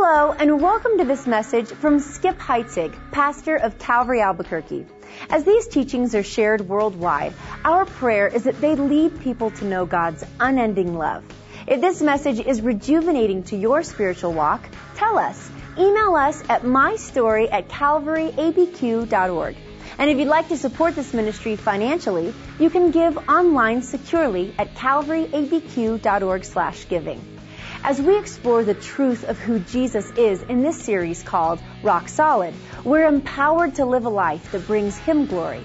Hello, and welcome to this message from Skip Heitzig, pastor of Calvary Albuquerque. As these teachings are shared worldwide, our prayer is that they lead people to know God's unending love. If this message is rejuvenating to your spiritual walk, tell us. Email us at mystory at calvaryabq.org. And if you'd like to support this ministry financially, you can give online securely at calvaryabq.org slash giving. As we explore the truth of who Jesus is in this series called Rock Solid, we're empowered to live a life that brings Him glory.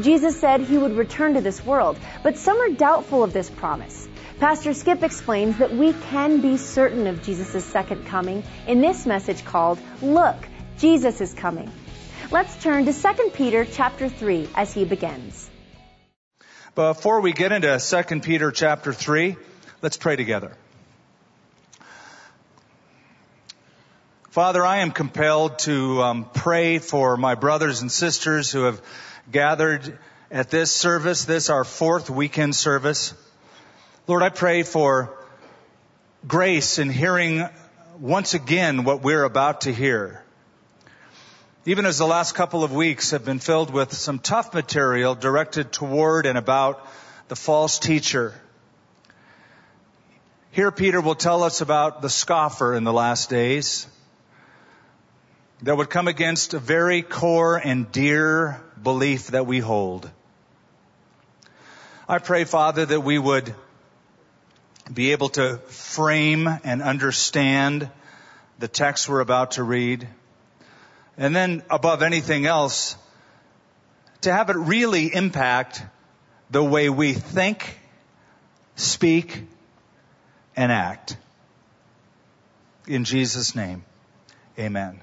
Jesus said He would return to this world, but some are doubtful of this promise. Pastor Skip explains that we can be certain of Jesus' second coming in this message called Look, Jesus is coming. Let's turn to 2 Peter chapter 3 as he begins. Before we get into 2 Peter chapter 3, let's pray together. Father, I am compelled to um, pray for my brothers and sisters who have gathered at this service, this our fourth weekend service. Lord, I pray for grace in hearing once again what we're about to hear. Even as the last couple of weeks have been filled with some tough material directed toward and about the false teacher. Here Peter will tell us about the scoffer in the last days that would come against a very core and dear belief that we hold. I pray, Father, that we would be able to frame and understand the text we're about to read. And then above anything else, to have it really impact the way we think, speak, and act. In Jesus' name, amen.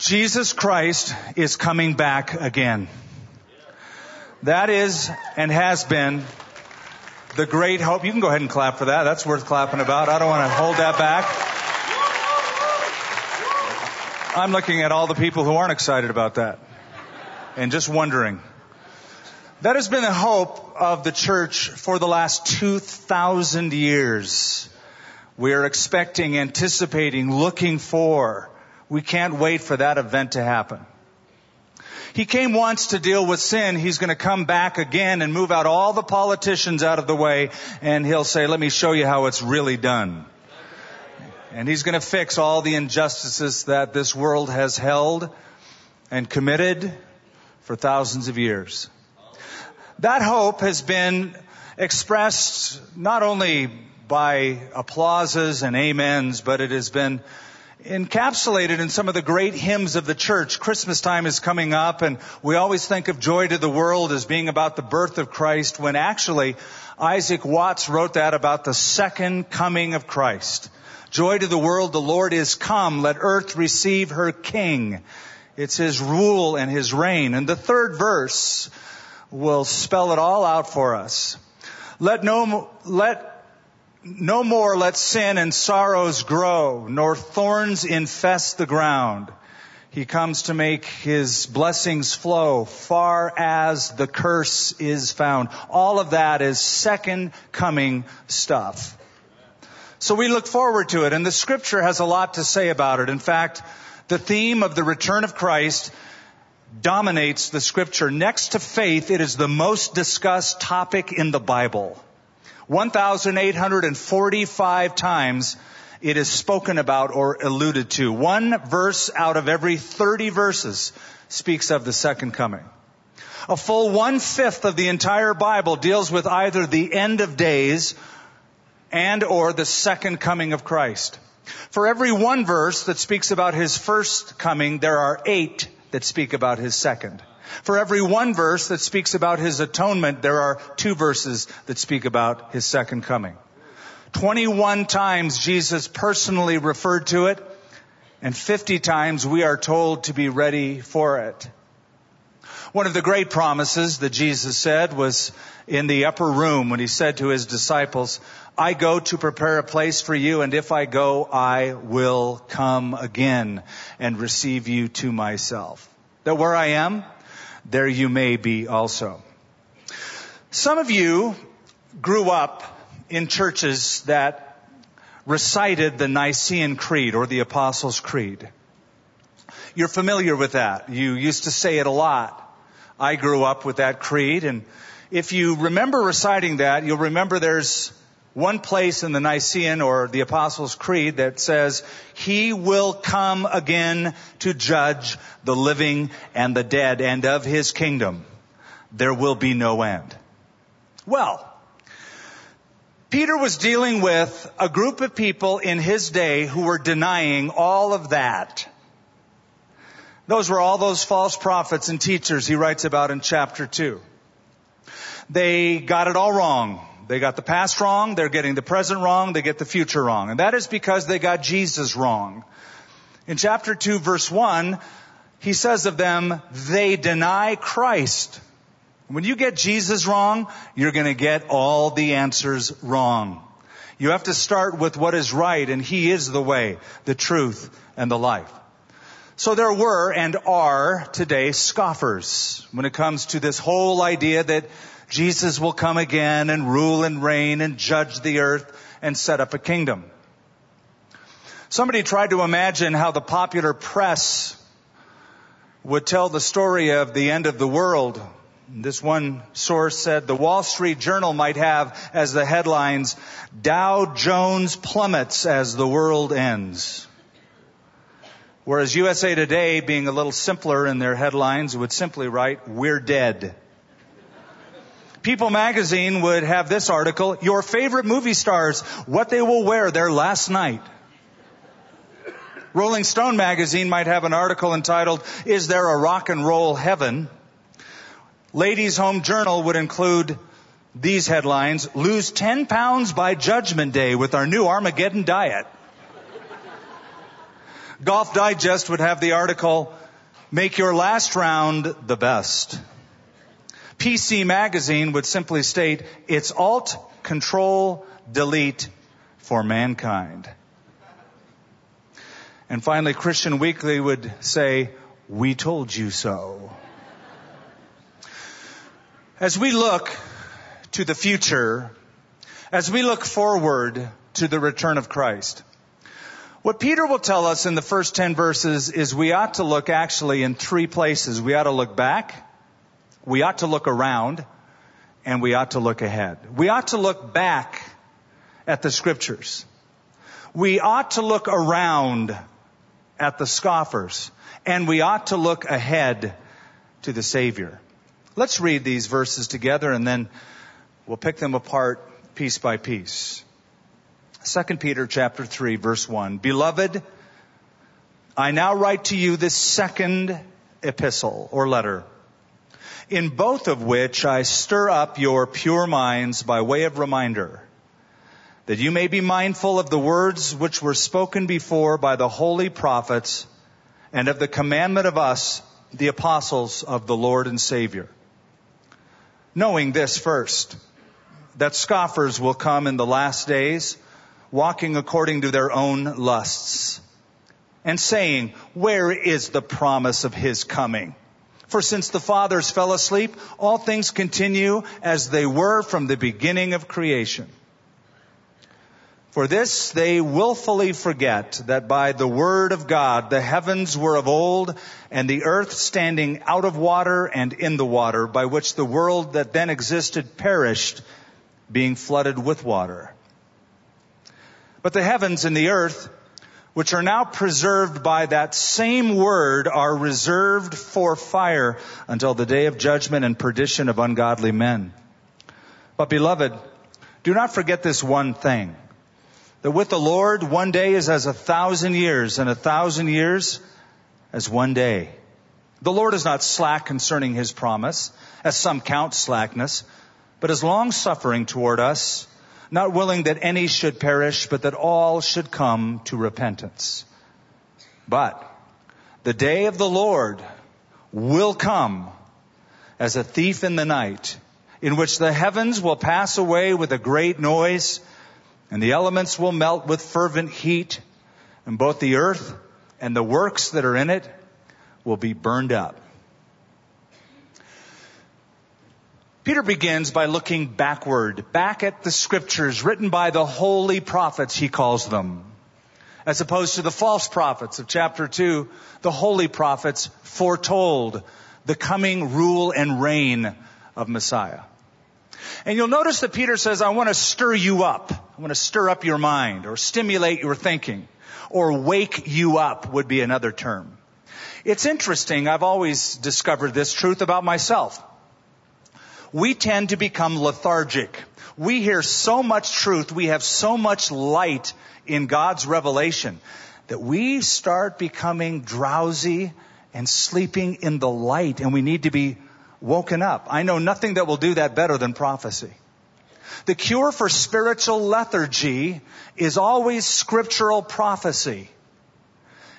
Jesus Christ is coming back again. That is and has been the great hope. You can go ahead and clap for that. That's worth clapping about. I don't want to hold that back. I'm looking at all the people who aren't excited about that and just wondering. That has been the hope of the church for the last 2,000 years. We are expecting, anticipating, looking for we can't wait for that event to happen. He came once to deal with sin. He's going to come back again and move out all the politicians out of the way and he'll say, let me show you how it's really done. And he's going to fix all the injustices that this world has held and committed for thousands of years. That hope has been expressed not only by applauses and amens, but it has been encapsulated in some of the great hymns of the church. Christmas time is coming up and we always think of joy to the world as being about the birth of Christ when actually Isaac Watts wrote that about the second coming of Christ. Joy to the world, the Lord is come. Let earth receive her king. It's his rule and his reign. And the third verse will spell it all out for us. Let no, let no more let sin and sorrows grow, nor thorns infest the ground. He comes to make his blessings flow far as the curse is found. All of that is second coming stuff. So we look forward to it and the scripture has a lot to say about it. In fact, the theme of the return of Christ dominates the scripture. Next to faith, it is the most discussed topic in the Bible. 1,845 times it is spoken about or alluded to. One verse out of every 30 verses speaks of the second coming. A full one fifth of the entire Bible deals with either the end of days and or the second coming of Christ. For every one verse that speaks about his first coming, there are eight that speak about his second. For every one verse that speaks about his atonement, there are two verses that speak about his second coming. 21 times Jesus personally referred to it, and 50 times we are told to be ready for it. One of the great promises that Jesus said was in the upper room when he said to his disciples, I go to prepare a place for you, and if I go, I will come again and receive you to myself. That where I am, there you may be also. Some of you grew up in churches that recited the Nicene Creed or the Apostles' Creed. You're familiar with that. You used to say it a lot. I grew up with that creed and if you remember reciting that, you'll remember there's one place in the Nicene or the Apostles' Creed that says, He will come again to judge the living and the dead, and of His kingdom there will be no end. Well, Peter was dealing with a group of people in his day who were denying all of that. Those were all those false prophets and teachers he writes about in chapter 2. They got it all wrong. They got the past wrong, they're getting the present wrong, they get the future wrong. And that is because they got Jesus wrong. In chapter 2 verse 1, he says of them, they deny Christ. When you get Jesus wrong, you're to get all the answers wrong. You have to start with what is right, and He is the way, the truth, and the life. So there were and are today scoffers when it comes to this whole idea that Jesus will come again and rule and reign and judge the earth and set up a kingdom. Somebody tried to imagine how the popular press would tell the story of the end of the world this one source said the Wall Street Journal might have as the headlines, Dow Jones plummets as the world ends. Whereas USA Today, being a little simpler in their headlines, would simply write, We're dead. People magazine would have this article, Your favorite movie stars, what they will wear their last night. Rolling Stone magazine might have an article entitled, Is there a rock and roll heaven? Ladies Home Journal would include these headlines, lose 10 pounds by judgment day with our new Armageddon diet. Golf Digest would have the article, make your last round the best. PC Magazine would simply state, it's Alt, Control, Delete for mankind. And finally, Christian Weekly would say, we told you so. As we look to the future, as we look forward to the return of Christ, what Peter will tell us in the first 10 verses is we ought to look actually in three places. We ought to look back, we ought to look around, and we ought to look ahead. We ought to look back at the scriptures. We ought to look around at the scoffers, and we ought to look ahead to the Savior. Let's read these verses together and then we'll pick them apart piece by piece. 2 Peter chapter 3 verse 1. Beloved, I now write to you this second epistle or letter, in both of which I stir up your pure minds by way of reminder, that you may be mindful of the words which were spoken before by the holy prophets and of the commandment of us, the apostles of the Lord and Savior knowing this first, that scoffers will come in the last days, walking according to their own lusts, and saying, where is the promise of his coming? For since the fathers fell asleep, all things continue as they were from the beginning of creation. For this they wilfully forget that by the word of God the heavens were of old and the earth standing out of water and in the water by which the world that then existed perished being flooded with water. But the heavens and the earth which are now preserved by that same word are reserved for fire until the day of judgment and perdition of ungodly men. But beloved, do not forget this one thing that with the Lord, one day is as a thousand years, and a thousand years as one day. The Lord is not slack concerning his promise, as some count slackness, but is long suffering toward us, not willing that any should perish, but that all should come to repentance. But the day of the Lord will come as a thief in the night, in which the heavens will pass away with a great noise, and the elements will melt with fervent heat, and both the earth and the works that are in it will be burned up. Peter begins by looking backward, back at the scriptures written by the holy prophets, he calls them. As opposed to the false prophets of chapter 2, the holy prophets foretold the coming rule and reign of Messiah. And you'll notice that Peter says, I want to stir you up. I want to stir up your mind or stimulate your thinking or wake you up would be another term. It's interesting. I've always discovered this truth about myself. We tend to become lethargic. We hear so much truth. We have so much light in God's revelation that we start becoming drowsy and sleeping in the light and we need to be woken up. I know nothing that will do that better than prophecy. The cure for spiritual lethargy is always scriptural prophecy.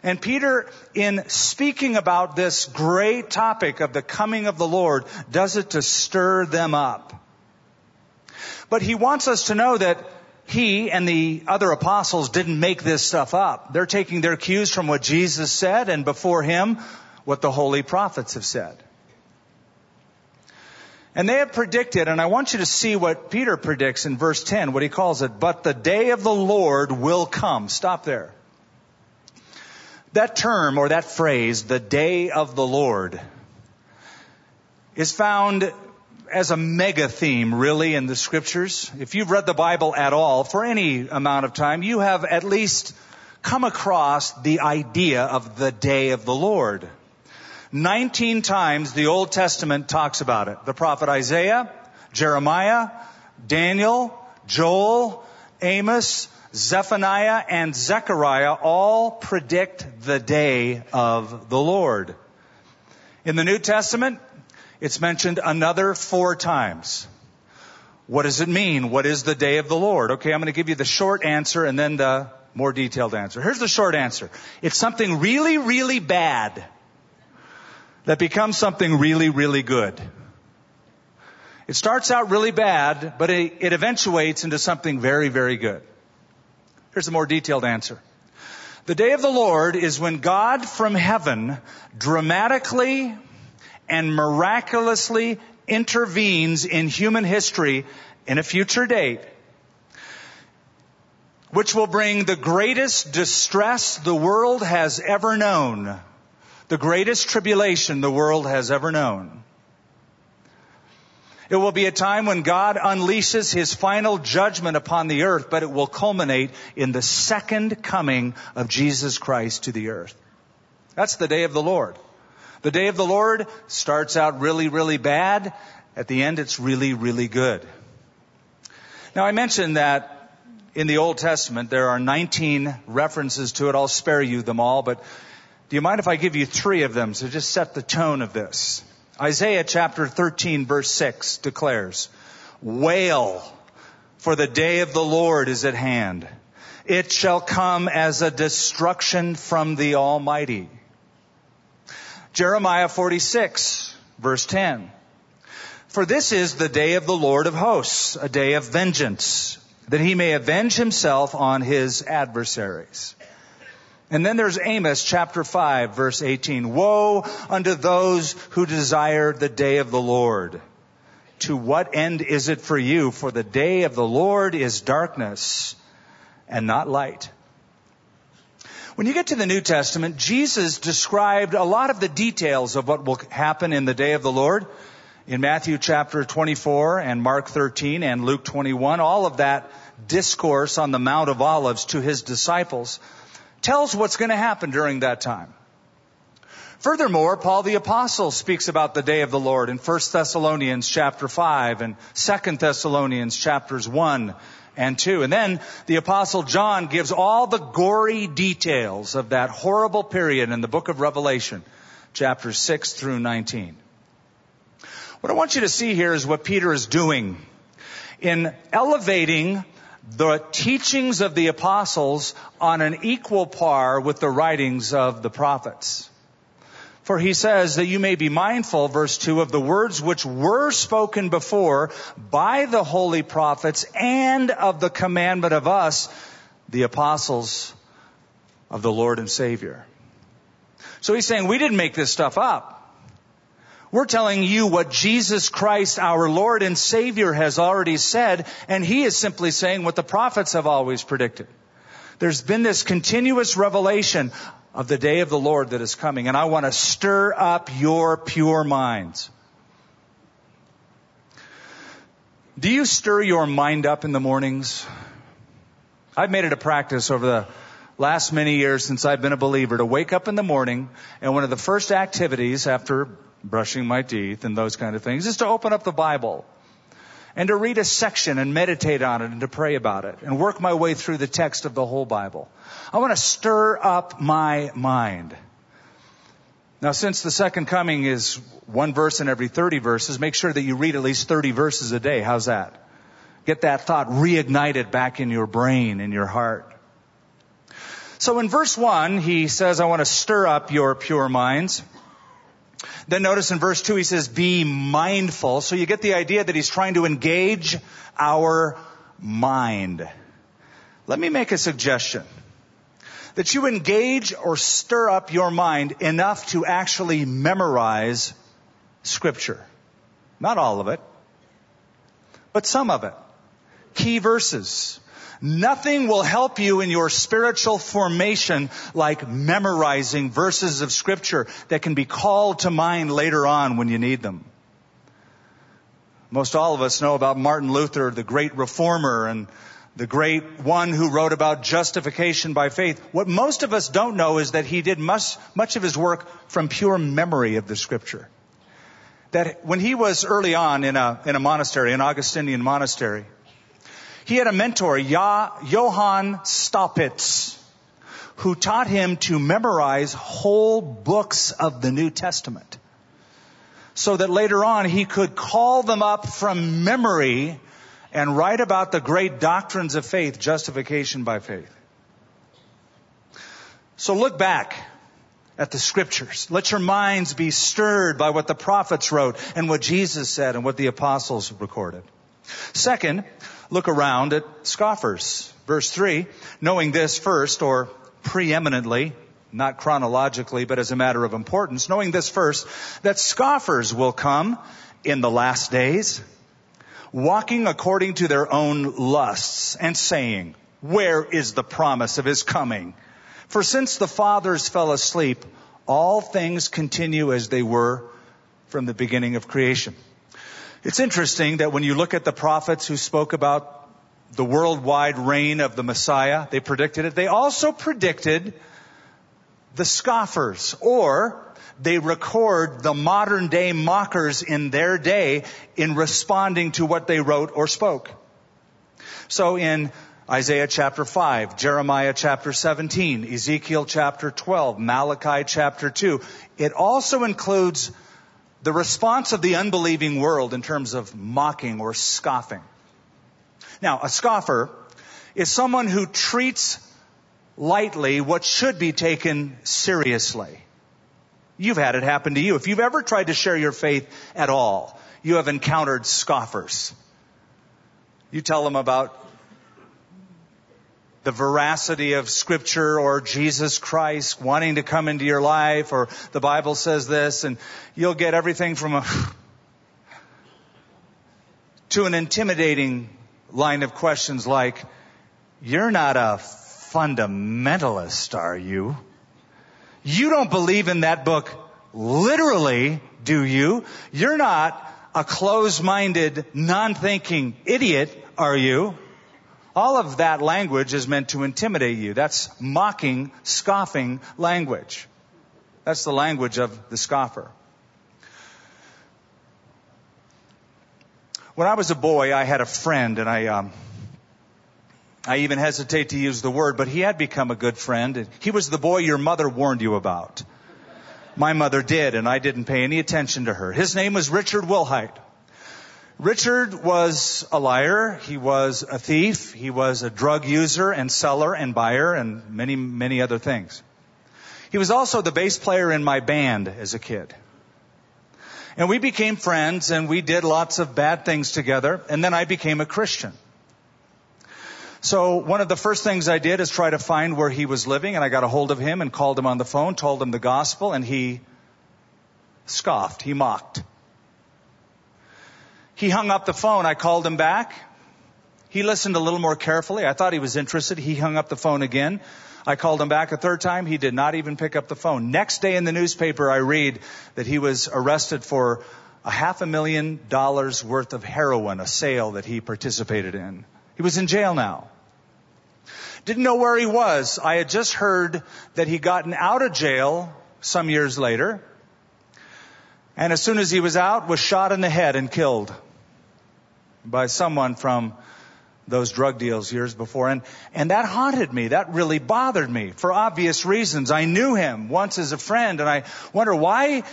And Peter, in speaking about this great topic of the coming of the Lord, does it to stir them up. But he wants us to know that he and the other apostles didn't make this stuff up. They're taking their cues from what Jesus said and before him, what the holy prophets have said. And they have predicted, and I want you to see what Peter predicts in verse 10, what he calls it, but the day of the Lord will come. Stop there. That term or that phrase, the day of the Lord, is found as a mega theme really in the scriptures. If you've read the Bible at all for any amount of time, you have at least come across the idea of the day of the Lord. 19 times the Old Testament talks about it. The prophet Isaiah, Jeremiah, Daniel, Joel, Amos, Zephaniah, and Zechariah all predict the day of the Lord. In the New Testament, it's mentioned another four times. What does it mean? What is the day of the Lord? Okay, I'm going to give you the short answer and then the more detailed answer. Here's the short answer. It's something really, really bad that becomes something really, really good. It starts out really bad, but it, it eventuates into something very, very good. Here's a more detailed answer. The day of the Lord is when God from heaven dramatically and miraculously intervenes in human history in a future date, which will bring the greatest distress the world has ever known the greatest tribulation the world has ever known. It will be a time when God unleashes his final judgment upon the earth, but it will culminate in the second coming of Jesus Christ to the earth. That's the day of the Lord. The day of the Lord starts out really, really bad. At the end, it's really, really good. Now, I mentioned that in the Old Testament, there are 19 references to it. I'll spare you them all, but do you mind if I give you three of them to just set the tone of this? Isaiah chapter 13 verse 6 declares, Wail, for the day of the Lord is at hand. It shall come as a destruction from the Almighty. Jeremiah 46 verse 10. For this is the day of the Lord of hosts, a day of vengeance, that he may avenge himself on his adversaries. And then there's Amos chapter 5 verse 18. Woe unto those who desire the day of the Lord. To what end is it for you? For the day of the Lord is darkness and not light. When you get to the New Testament, Jesus described a lot of the details of what will happen in the day of the Lord in Matthew chapter 24 and Mark 13 and Luke 21. All of that discourse on the Mount of Olives to his disciples tells what's going to happen during that time. Furthermore, Paul the apostle speaks about the day of the Lord in 1 Thessalonians chapter 5 and 2 Thessalonians chapters 1 and 2. And then the apostle John gives all the gory details of that horrible period in the book of Revelation, chapters 6 through 19. What I want you to see here is what Peter is doing in elevating the teachings of the apostles on an equal par with the writings of the prophets. For he says that you may be mindful, verse 2, of the words which were spoken before by the holy prophets and of the commandment of us, the apostles of the Lord and Savior. So he's saying we didn't make this stuff up. We're telling you what Jesus Christ, our Lord and Savior, has already said, and He is simply saying what the prophets have always predicted. There's been this continuous revelation of the day of the Lord that is coming, and I want to stir up your pure minds. Do you stir your mind up in the mornings? I've made it a practice over the last many years since I've been a believer to wake up in the morning and one of the first activities after brushing my teeth and those kind of things is to open up the Bible and to read a section and meditate on it and to pray about it and work my way through the text of the whole Bible. I want to stir up my mind. Now, since the second coming is one verse in every 30 verses, make sure that you read at least 30 verses a day. How's that? Get that thought reignited back in your brain, in your heart. So in verse 1, he says, I want to stir up your pure minds. Then notice in verse 2 he says, be mindful. So you get the idea that he's trying to engage our mind. Let me make a suggestion. That you engage or stir up your mind enough to actually memorize scripture. Not all of it, but some of it. Key verses. Nothing will help you in your spiritual formation like memorizing verses of scripture that can be called to mind later on when you need them. Most all of us know about Martin Luther, the great reformer and the great one who wrote about justification by faith. What most of us don't know is that he did much, much of his work from pure memory of the scripture. That when he was early on in a, in a monastery, an Augustinian monastery, he had a mentor, Johann Staupitz, who taught him to memorize whole books of the New Testament. So that later on he could call them up from memory and write about the great doctrines of faith, justification by faith. So look back at the scriptures. Let your minds be stirred by what the prophets wrote and what Jesus said and what the apostles recorded. Second, look around at scoffers. Verse 3, knowing this first, or preeminently, not chronologically, but as a matter of importance, knowing this first, that scoffers will come in the last days, walking according to their own lusts, and saying, Where is the promise of his coming? For since the fathers fell asleep, all things continue as they were from the beginning of creation. It's interesting that when you look at the prophets who spoke about the worldwide reign of the Messiah, they predicted it. They also predicted the scoffers, or they record the modern day mockers in their day in responding to what they wrote or spoke. So in Isaiah chapter 5, Jeremiah chapter 17, Ezekiel chapter 12, Malachi chapter 2, it also includes the response of the unbelieving world in terms of mocking or scoffing. Now, a scoffer is someone who treats lightly what should be taken seriously. You've had it happen to you. If you've ever tried to share your faith at all, you have encountered scoffers. You tell them about the veracity of scripture or Jesus Christ wanting to come into your life or the Bible says this and you'll get everything from a to an intimidating line of questions like, you're not a fundamentalist, are you? You don't believe in that book literally, do you? You're not a closed-minded, non-thinking idiot, are you? All of that language is meant to intimidate you. That's mocking, scoffing language. That's the language of the scoffer. When I was a boy, I had a friend, and I, um, I even hesitate to use the word, but he had become a good friend. He was the boy your mother warned you about. My mother did, and I didn't pay any attention to her. His name was Richard Wilhite. Richard was a liar. He was a thief. He was a drug user and seller and buyer and many, many other things. He was also the bass player in my band as a kid. And we became friends and we did lots of bad things together. And then I became a Christian. So one of the first things I did is try to find where he was living and I got a hold of him and called him on the phone, told him the gospel and he scoffed. He mocked. He hung up the phone. I called him back. He listened a little more carefully. I thought he was interested. He hung up the phone again. I called him back a third time. He did not even pick up the phone. Next day in the newspaper, I read that he was arrested for a half a million dollars worth of heroin, a sale that he participated in. He was in jail now. Didn't know where he was. I had just heard that he gotten out of jail some years later. And as soon as he was out, was shot in the head and killed by someone from those drug deals years before. And, and that haunted me. That really bothered me for obvious reasons. I knew him once as a friend and I wonder why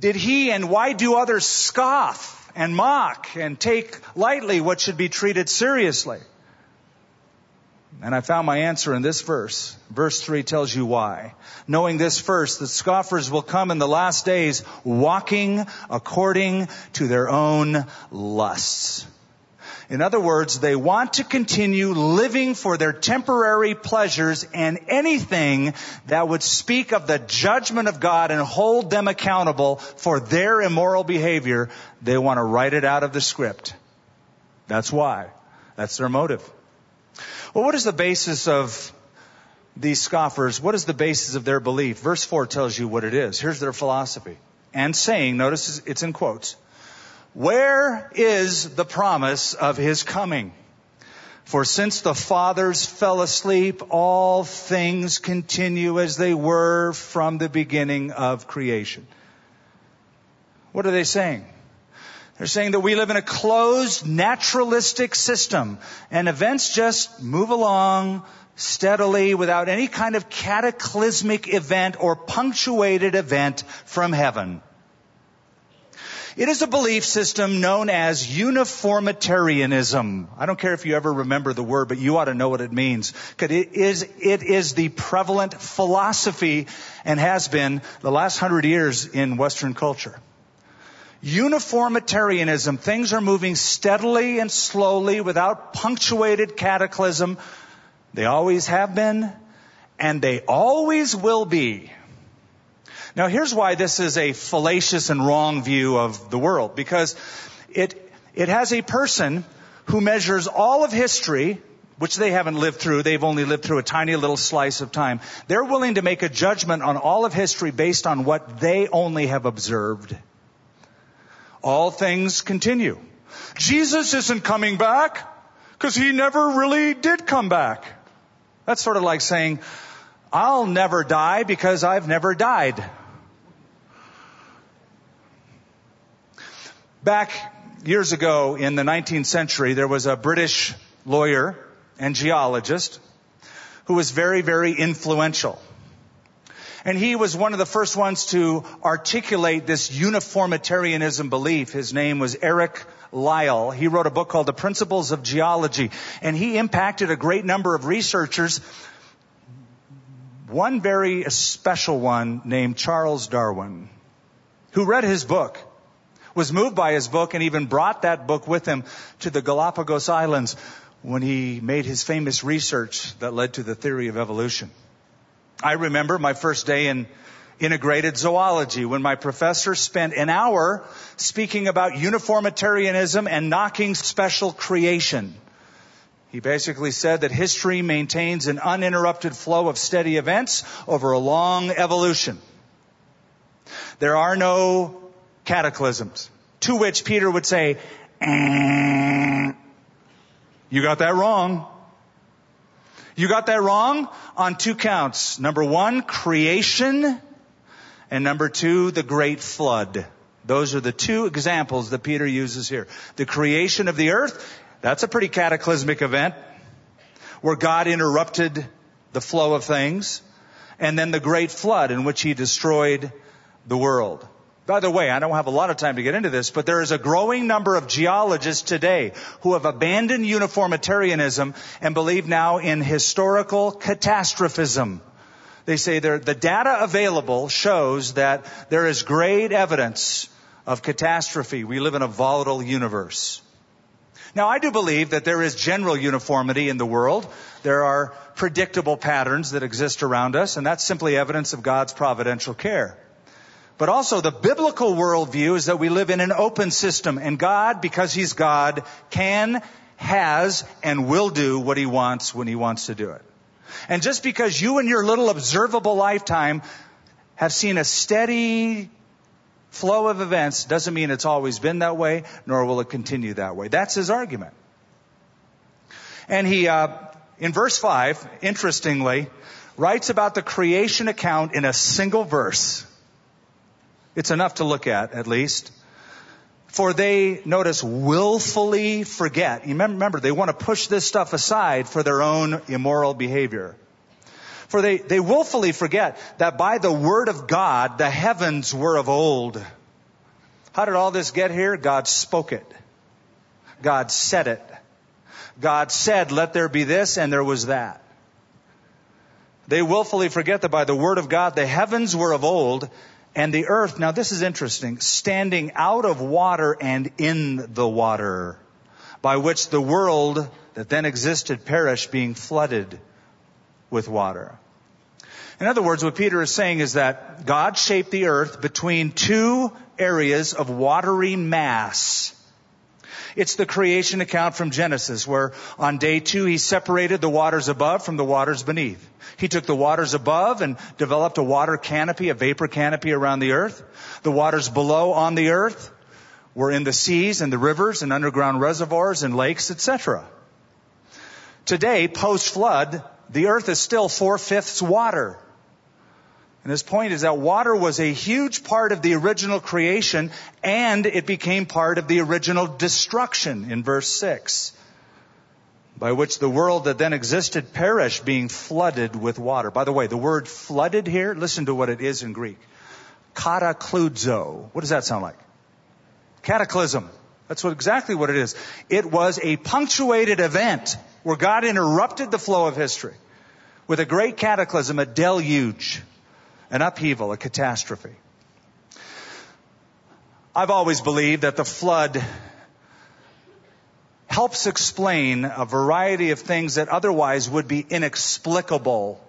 did he and why do others scoff and mock and take lightly what should be treated seriously? And I found my answer in this verse. Verse 3 tells you why. Knowing this first, that scoffers will come in the last days walking according to their own lusts. In other words, they want to continue living for their temporary pleasures and anything that would speak of the judgment of God and hold them accountable for their immoral behavior, they want to write it out of the script. That's why. That's their motive. Well, what is the basis of these scoffers? What is the basis of their belief? Verse 4 tells you what it is. Here's their philosophy. And saying, notice it's in quotes, where is the promise of his coming? For since the fathers fell asleep, all things continue as they were from the beginning of creation. What are they saying? They're saying that we live in a closed, naturalistic system, and events just move along steadily without any kind of cataclysmic event or punctuated event from heaven. It is a belief system known as uniformitarianism. I don't care if you ever remember the word, but you ought to know what it means. Because it is, it is the prevalent philosophy and has been the last hundred years in Western culture. Uniformitarianism, things are moving steadily and slowly without punctuated cataclysm. They always have been, and they always will be. Now here's why this is a fallacious and wrong view of the world. Because it, it has a person who measures all of history, which they haven't lived through. They've only lived through a tiny little slice of time. They're willing to make a judgment on all of history based on what they only have observed. All things continue. Jesus isn't coming back because he never really did come back. That's sort of like saying, I'll never die because I've never died. Back years ago in the 19th century, there was a British lawyer and geologist who was very, very influential. And he was one of the first ones to articulate this uniformitarianism belief. His name was Eric Lyell. He wrote a book called The Principles of Geology. And he impacted a great number of researchers. One very special one named Charles Darwin, who read his book was moved by his book and even brought that book with him to the Galapagos Islands when he made his famous research that led to the theory of evolution. I remember my first day in integrated zoology when my professor spent an hour speaking about uniformitarianism and knocking special creation. He basically said that history maintains an uninterrupted flow of steady events over a long evolution. There are no cataclysms. To which Peter would say, eh, you got that wrong. You got that wrong on two counts. Number one, creation. And number two, the great flood. Those are the two examples that Peter uses here. The creation of the earth, that's a pretty cataclysmic event where God interrupted the flow of things. And then the great flood in which he destroyed the world. By the way, I don't have a lot of time to get into this, but there is a growing number of geologists today who have abandoned uniformitarianism and believe now in historical catastrophism. They say the data available shows that there is great evidence of catastrophe. We live in a volatile universe. Now, I do believe that there is general uniformity in the world. There are predictable patterns that exist around us, and that's simply evidence of God's providential care. But also the biblical worldview is that we live in an open system and God, because He's God, can, has, and will do what He wants when He wants to do it. And just because you in your little observable lifetime have seen a steady flow of events doesn't mean it's always been that way, nor will it continue that way. That's his argument. And he, uh, in verse 5, interestingly, writes about the creation account in a single verse. It's enough to look at, at least. For they, notice, willfully forget. Remember, they want to push this stuff aside for their own immoral behavior. For they, they willfully forget that by the word of God, the heavens were of old. How did all this get here? God spoke it. God said it. God said, let there be this, and there was that. They willfully forget that by the word of God, the heavens were of old, and the earth, now this is interesting, standing out of water and in the water, by which the world that then existed perished, being flooded with water. In other words, what Peter is saying is that God shaped the earth between two areas of watery mass. It's the creation account from Genesis where on day two he separated the waters above from the waters beneath. He took the waters above and developed a water canopy, a vapor canopy around the earth. The waters below on the earth were in the seas and the rivers and underground reservoirs and lakes, etc. Today, post flood, the earth is still four fifths water. And his point is that water was a huge part of the original creation and it became part of the original destruction in verse 6 by which the world that then existed perished being flooded with water. By the way, the word flooded here, listen to what it is in Greek. Katakludzo. What does that sound like? Cataclysm. That's what, exactly what it is. It was a punctuated event where God interrupted the flow of history with a great cataclysm, a deluge an upheaval, a catastrophe. I've always believed that the flood helps explain a variety of things that otherwise would be inexplicable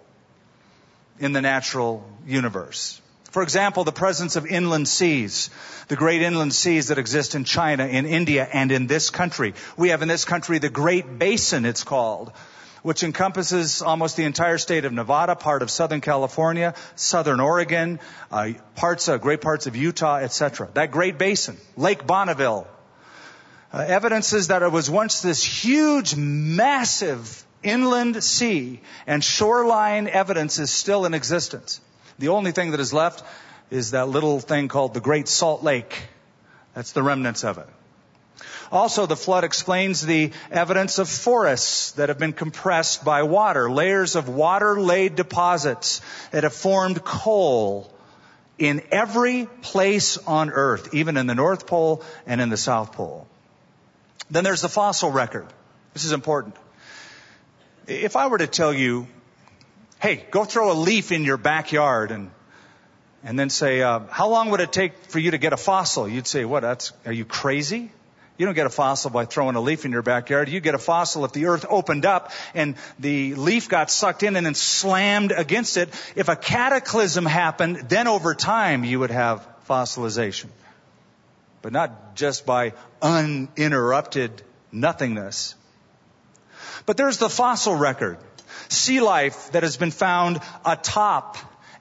in the natural universe. For example, the presence of inland seas, the great inland seas that exist in China, in India, and in this country. We have in this country the Great Basin, it's called, which encompasses almost the entire state of Nevada, part of Southern California, Southern Oregon, uh, parts, uh, great parts of Utah, etc. That Great Basin, Lake Bonneville, uh, evidences that it was once this huge, massive inland sea, and shoreline evidence is still in existence. The only thing that is left is that little thing called the Great Salt Lake. That's the remnants of it. Also, the flood explains the evidence of forests that have been compressed by water, layers of water-laid deposits that have formed coal in every place on earth, even in the North Pole and in the South Pole. Then there's the fossil record. This is important. If I were to tell you, hey, go throw a leaf in your backyard and and then say, uh, how long would it take for you to get a fossil? You'd say, what? That's are you crazy? You don't get a fossil by throwing a leaf in your backyard. You get a fossil if the earth opened up and the leaf got sucked in and then slammed against it. If a cataclysm happened, then over time you would have fossilization. But not just by uninterrupted nothingness. But there's the fossil record. Sea life that has been found atop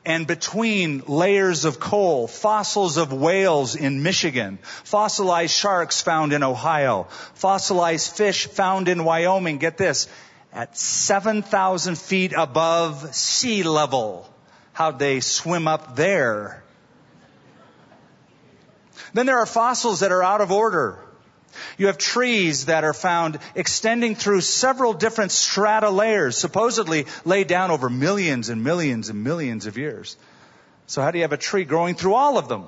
and between layers of coal, fossils of whales in Michigan, fossilized sharks found in Ohio, fossilized fish found in Wyoming, get this, at 7,000 feet above sea level. How'd they swim up there? Then there are fossils that are out of order. You have trees that are found extending through several different strata layers, supposedly laid down over millions and millions and millions of years. So how do you have a tree growing through all of them?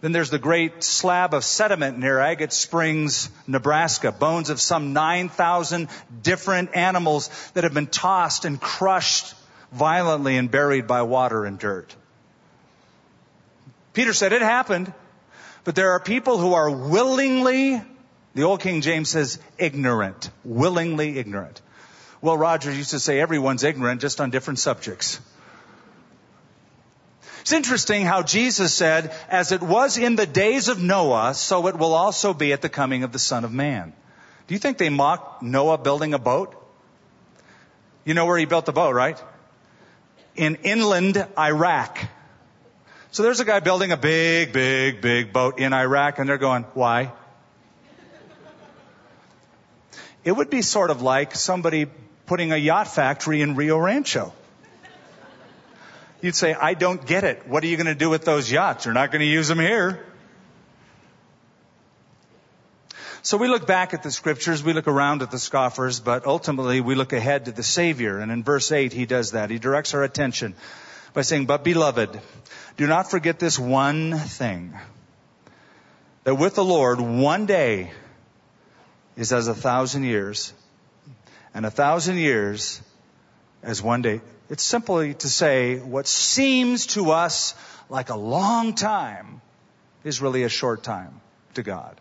Then there's the great slab of sediment near Agate Springs, Nebraska, bones of some 9,000 different animals that have been tossed and crushed violently and buried by water and dirt. Peter said it happened. But there are people who are willingly, the old King James says ignorant, willingly ignorant. Will Rogers used to say everyone's ignorant just on different subjects. It's interesting how Jesus said, as it was in the days of Noah, so it will also be at the coming of the Son of Man. Do you think they mocked Noah building a boat? You know where he built the boat, right? In inland Iraq. So there's a guy building a big, big, big boat in Iraq and they're going, why? It would be sort of like somebody putting a yacht factory in Rio Rancho. You'd say, I don't get it. What are you going to do with those yachts? You're not going to use them here. So we look back at the scriptures, we look around at the scoffers, but ultimately we look ahead to the Savior. And in verse 8, he does that. He directs our attention by saying, But beloved, do not forget this one thing that with the Lord, one day is as a thousand years, and a thousand years as one day. It's simply to say what seems to us like a long time is really a short time to God.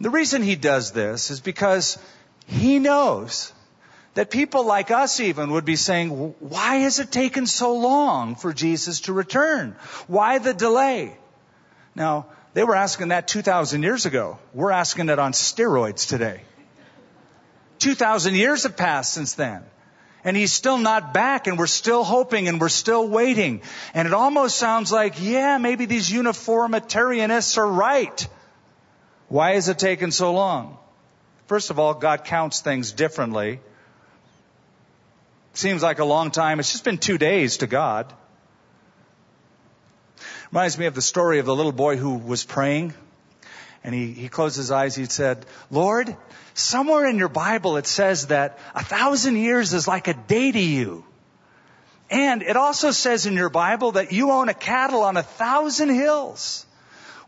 The reason he does this is because he knows that people like us even would be saying, why has it taken so long for Jesus to return? Why the delay? Now, they were asking that 2,000 years ago. We're asking it on steroids today. 2,000 years have passed since then. And he's still not back and we're still hoping and we're still waiting. And it almost sounds like, yeah, maybe these uniformitarianists are right. Why has it taken so long? First of all, God counts things differently. Seems like a long time. It's just been two days to God. Reminds me of the story of the little boy who was praying. And he, he closed his eyes. He said, Lord, somewhere in your Bible it says that a thousand years is like a day to you. And it also says in your Bible that you own a cattle on a thousand hills,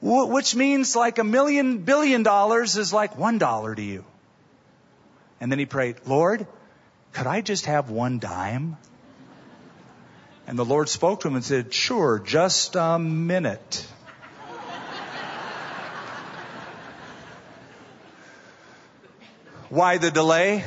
which means like a million billion dollars is like one dollar to you. And then he prayed, Lord, could I just have one dime? And the Lord spoke to him and said, Sure, just a minute. Why the delay?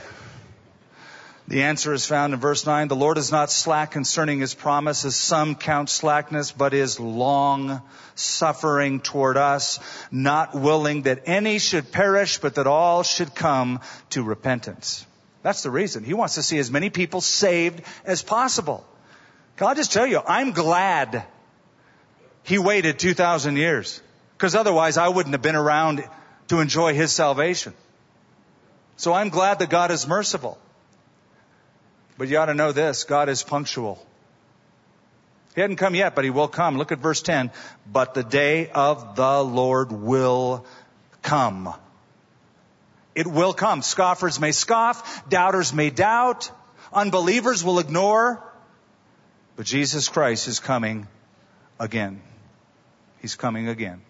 The answer is found in verse 9. The Lord is not slack concerning his promise, as some count slackness, but is long suffering toward us, not willing that any should perish, but that all should come to repentance. That's the reason. He wants to see as many people saved as possible. Can I just tell you, I'm glad he waited 2,000 years. Because otherwise I wouldn't have been around to enjoy his salvation. So I'm glad that God is merciful. But you ought to know this, God is punctual. He hadn't come yet, but he will come. Look at verse 10. But the day of the Lord will come. It will come. Scoffers may scoff, doubters may doubt, unbelievers will ignore, but Jesus Christ is coming again. He's coming again.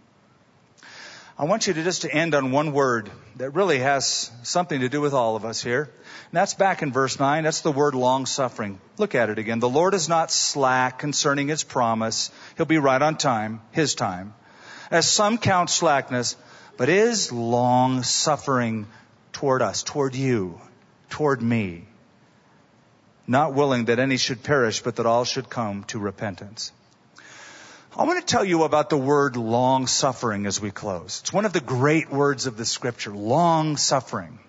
I want you to just to end on one word that really has something to do with all of us here. And that's back in verse 9. That's the word long suffering. Look at it again. The Lord is not slack concerning his promise. He'll be right on time, his time. As some count slackness, but is long suffering toward us, toward you, toward me not willing that any should perish, but that all should come to repentance. I want to tell you about the word long suffering as we close. It's one of the great words of the scripture, long suffering.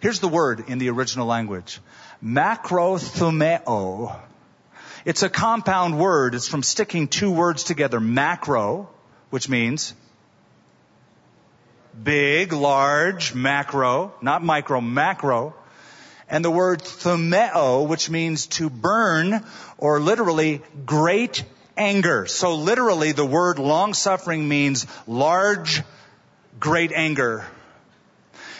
Here's the word in the original language. Macrothumeo. It's a compound word. It's from sticking two words together. Macro, which means big, large, macro, not micro, macro and the word thumeo, which means to burn, or literally great anger. So literally the word long suffering means large, great anger.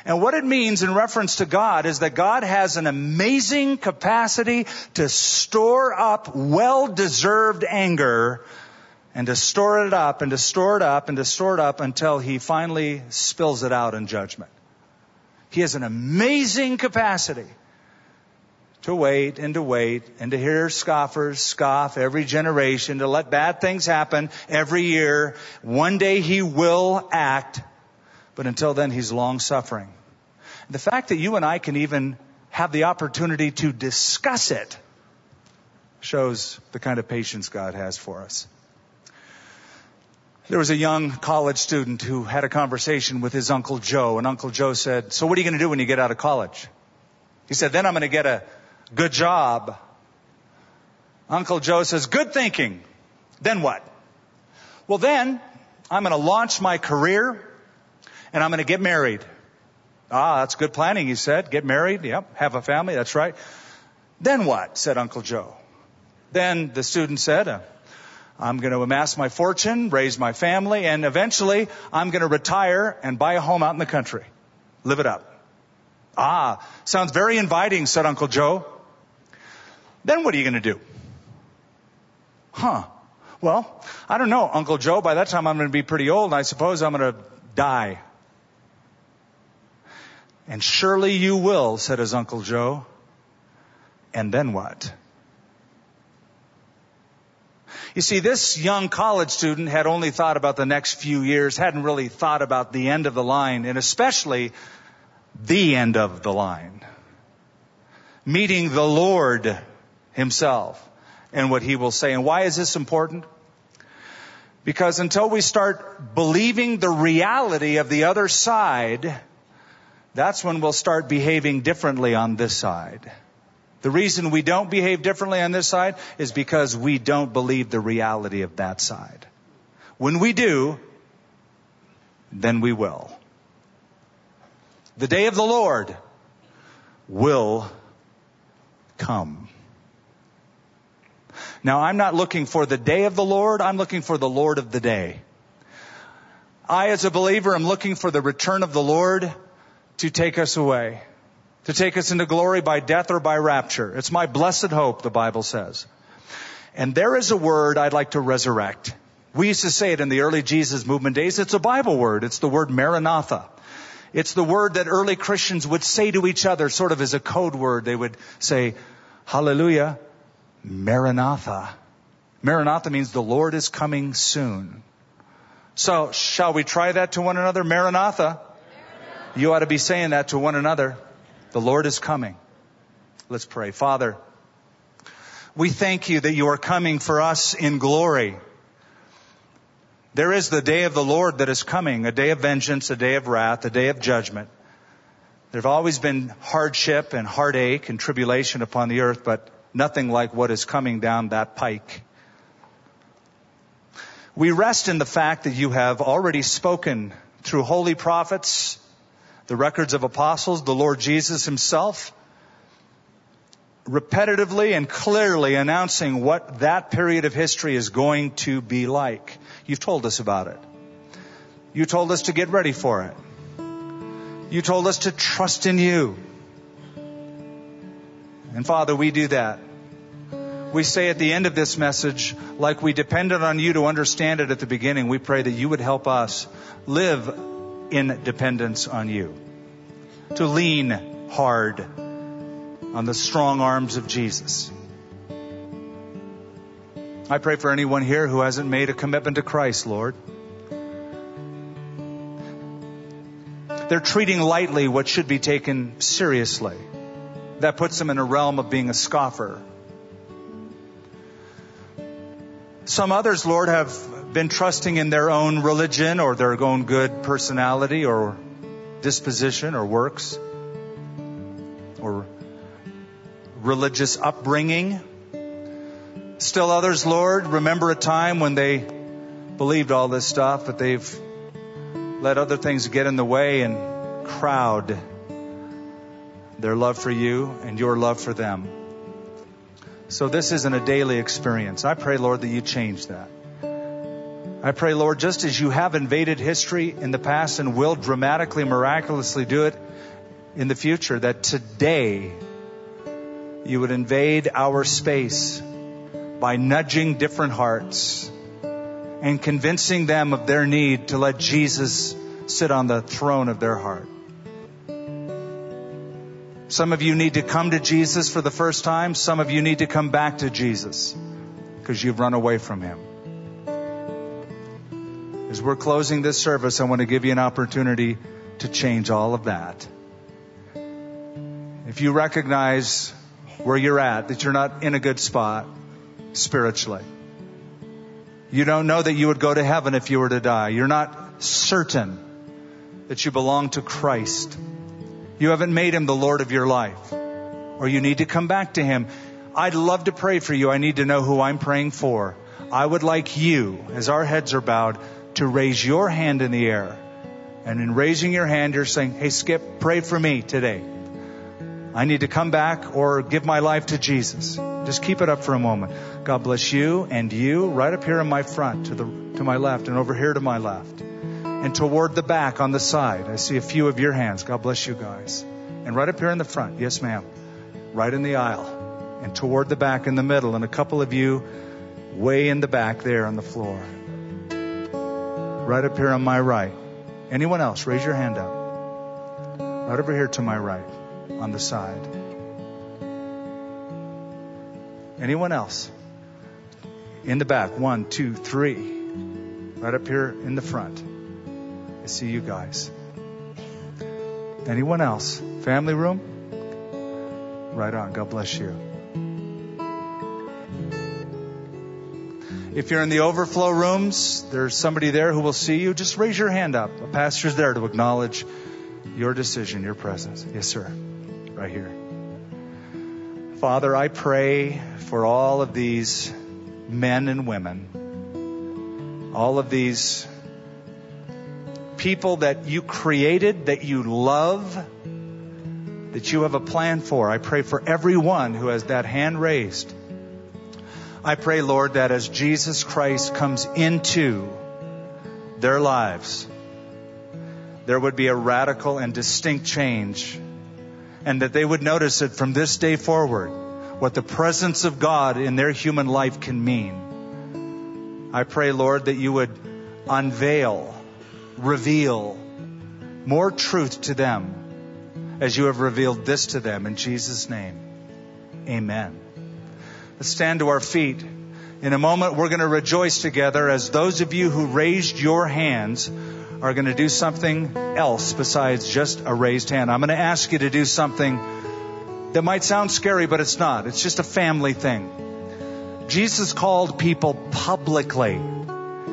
And what it means in reference to God is that God has an amazing capacity to store up well-deserved anger and to store it up and to store it up and to store it up until he finally spills it out in judgment. He has an amazing capacity to wait and to wait and to hear scoffers scoff every generation, to let bad things happen every year. One day he will act, but until then he's long suffering. The fact that you and I can even have the opportunity to discuss it shows the kind of patience God has for us. There was a young college student who had a conversation with his Uncle Joe, and Uncle Joe said, So what are you going to do when you get out of college? He said, Then I'm going to get a good job. Uncle Joe says, Good thinking. Then what? Well, then I'm going to launch my career and I'm going to get married. Ah, that's good planning, he said. Get married, yep, have a family, that's right. Then what? said Uncle Joe. Then the student said, uh, I'm going to amass my fortune, raise my family, and eventually I'm going to retire and buy a home out in the country. Live it up. Ah, sounds very inviting, said Uncle Joe. Then what are you going to do? Huh. Well, I don't know, Uncle Joe. By that time I'm going to be pretty old and I suppose I'm going to die. And surely you will, said his Uncle Joe. And then what? You see, this young college student had only thought about the next few years, hadn't really thought about the end of the line, and especially the end of the line. Meeting the Lord Himself and what He will say. And why is this important? Because until we start believing the reality of the other side, that's when we'll start behaving differently on this side. The reason we don't behave differently on this side is because we don't believe the reality of that side. When we do, then we will. The day of the Lord will come. Now I'm not looking for the day of the Lord, I'm looking for the Lord of the day. I as a believer am looking for the return of the Lord to take us away to take us into glory by death or by rapture. It's my blessed hope, the Bible says. And there is a word I'd like to resurrect. We used to say it in the early Jesus movement days. It's a Bible word. It's the word Maranatha. It's the word that early Christians would say to each other sort of as a code word. They would say, Hallelujah, Maranatha. Maranatha means the Lord is coming soon. So shall we try that to one another? Maranatha. You ought to be saying that to one another. The Lord is coming. Let's pray. Father, we thank you that you are coming for us in glory. There is the day of the Lord that is coming, a day of vengeance, a day of wrath, a day of judgment. There have always been hardship and heartache and tribulation upon the earth, but nothing like what is coming down that pike. We rest in the fact that you have already spoken through holy prophets the records of apostles, the Lord Jesus himself, repetitively and clearly announcing what that period of history is going to be like. You've told us about it. You told us to get ready for it. You told us to trust in you. And Father, we do that. We say at the end of this message, like we depended on you to understand it at the beginning, we pray that you would help us live in dependence on you, to lean hard on the strong arms of Jesus. I pray for anyone here who hasn't made a commitment to Christ, Lord. They're treating lightly what should be taken seriously. That puts them in a realm of being a scoffer. Some others, Lord, have been trusting in their own religion or their own good personality or disposition or works or religious upbringing. Still others, Lord, remember a time when they believed all this stuff, but they've let other things get in the way and crowd their love for you and your love for them. So this isn't a daily experience. I pray, Lord, that you change that. I pray, Lord, just as you have invaded history in the past and will dramatically, miraculously do it in the future, that today you would invade our space by nudging different hearts and convincing them of their need to let Jesus sit on the throne of their heart. Some of you need to come to Jesus for the first time. Some of you need to come back to Jesus because you've run away from him. As we're closing this service, I want to give you an opportunity to change all of that. If you recognize where you're at, that you're not in a good spot, spiritually. You don't know that you would go to heaven if you were to die. You're not certain that you belong to Christ. You haven't made him the Lord of your life. Or you need to come back to him. I'd love to pray for you. I need to know who I'm praying for. I would like you, as our heads are bowed, to raise your hand in the air. And in raising your hand, you're saying, Hey, Skip, pray for me today. I need to come back or give my life to Jesus. Just keep it up for a moment. God bless you and you right up here in my front to the, to my left and over here to my left and toward the back on the side. I see a few of your hands. God bless you guys. And right up here in the front. Yes, ma'am. Right in the aisle and toward the back in the middle and a couple of you way in the back there on the floor. Right up here on my right. Anyone else? Raise your hand up. Right over here to my right on the side. Anyone else? In the back. One, two, three. Right up here in the front. I see you guys. Anyone else? Family room? Right on. God bless you. If you're in the overflow rooms, there's somebody there who will see you. Just raise your hand up. A pastor's there to acknowledge your decision, your presence. Yes, sir. Right here. Father, I pray for all of these men and women, all of these people that you created, that you love, that you have a plan for. I pray for everyone who has that hand raised. I pray, Lord, that as Jesus Christ comes into their lives, there would be a radical and distinct change, and that they would notice it from this day forward what the presence of God in their human life can mean. I pray, Lord, that you would unveil, reveal more truth to them as you have revealed this to them. In Jesus' name, amen. Let's stand to our feet. In a moment, we're going to rejoice together as those of you who raised your hands are going to do something else besides just a raised hand. I'm going to ask you to do something that might sound scary, but it's not. It's just a family thing. Jesus called people publicly.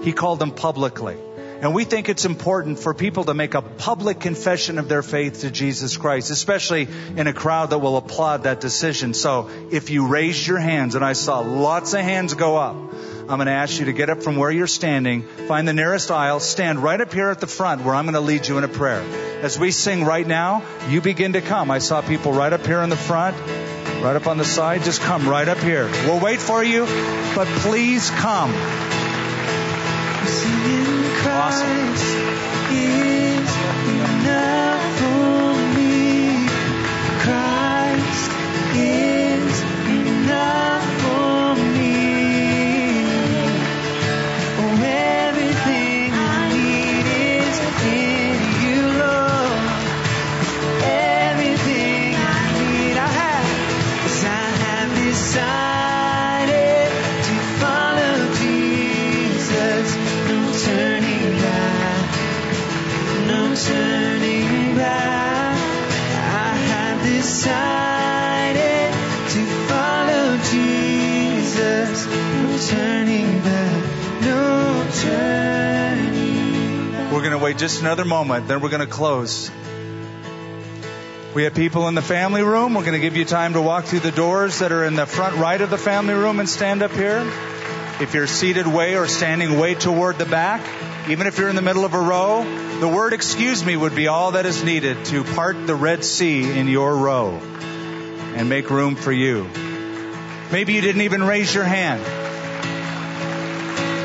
He called them publicly. And we think it's important for people to make a public confession of their faith to Jesus Christ, especially in a crowd that will applaud that decision. So if you raised your hands, and I saw lots of hands go up, I'm going to ask you to get up from where you're standing, find the nearest aisle, stand right up here at the front where I'm going to lead you in a prayer. As we sing right now, you begin to come. I saw people right up here in the front, right up on the side. Just come right up here. We'll wait for you, but please come. Awesome. Wait just another moment, then we're going to close. We have people in the family room. We're going to give you time to walk through the doors that are in the front right of the family room and stand up here. If you're seated way or standing way toward the back, even if you're in the middle of a row, the word excuse me would be all that is needed to part the Red Sea in your row and make room for you. Maybe you didn't even raise your hand,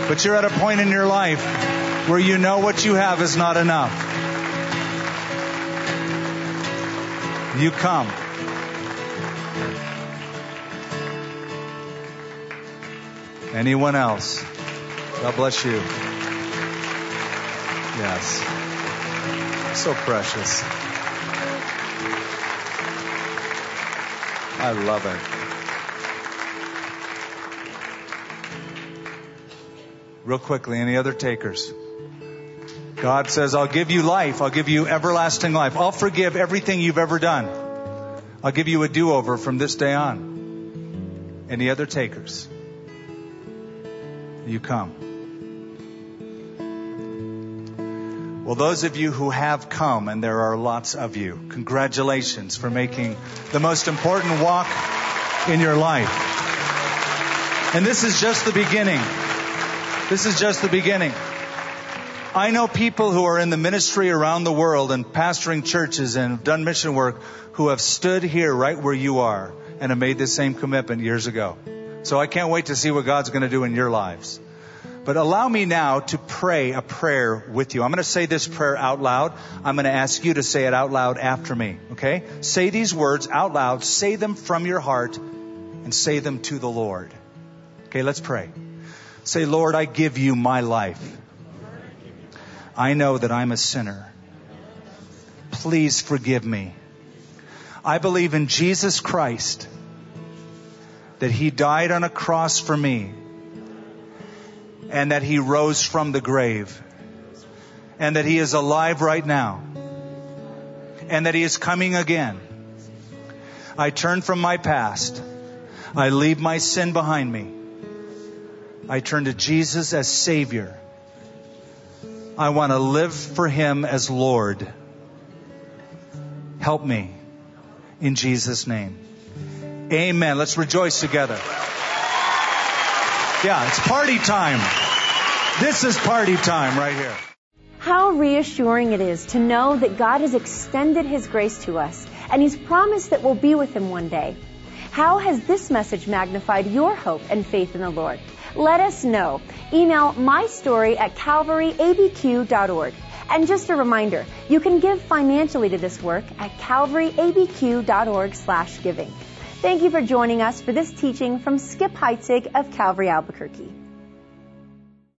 but you're at a point in your life where you know what you have is not enough. You come. Anyone else? God bless you. Yes. So precious. I love it. Real quickly, any other takers? God says, I'll give you life. I'll give you everlasting life. I'll forgive everything you've ever done. I'll give you a do over from this day on. Any other takers? you come. Well, those of you who have come, and there are lots of you, congratulations for making the most important walk in your life. And this is just the beginning. This is just the beginning. I know people who are in the ministry around the world and pastoring churches and have done mission work who have stood here right where you are and have made the same commitment years ago. So I can't wait to see what God's going to do in your lives. But allow me now to pray a prayer with you. I'm going to say this prayer out loud. I'm going to ask you to say it out loud after me. Okay? Say these words out loud. Say them from your heart and say them to the Lord. Okay, let's pray. Say, Lord, I give you my life. I know that I'm a sinner. Please forgive me. I believe in Jesus Christ, that He died on a cross for me and that he rose from the grave and that he is alive right now and that he is coming again. I turn from my past. I leave my sin behind me. I turn to Jesus as Savior. I want to live for Him as Lord. Help me in Jesus' name. Amen. Let's rejoice together. Yeah, it's party time. This is party time right here. How reassuring it is to know that God has extended His grace to us and He's promised that we'll be with Him one day. How has this message magnified your hope and faith in the Lord? Let us know. Email my story at calvaryabq.org. And just a reminder, you can give financially to this work at calvaryabq.org slash giving. Thank you for joining us for this teaching from Skip Heitzig of Calvary Albuquerque.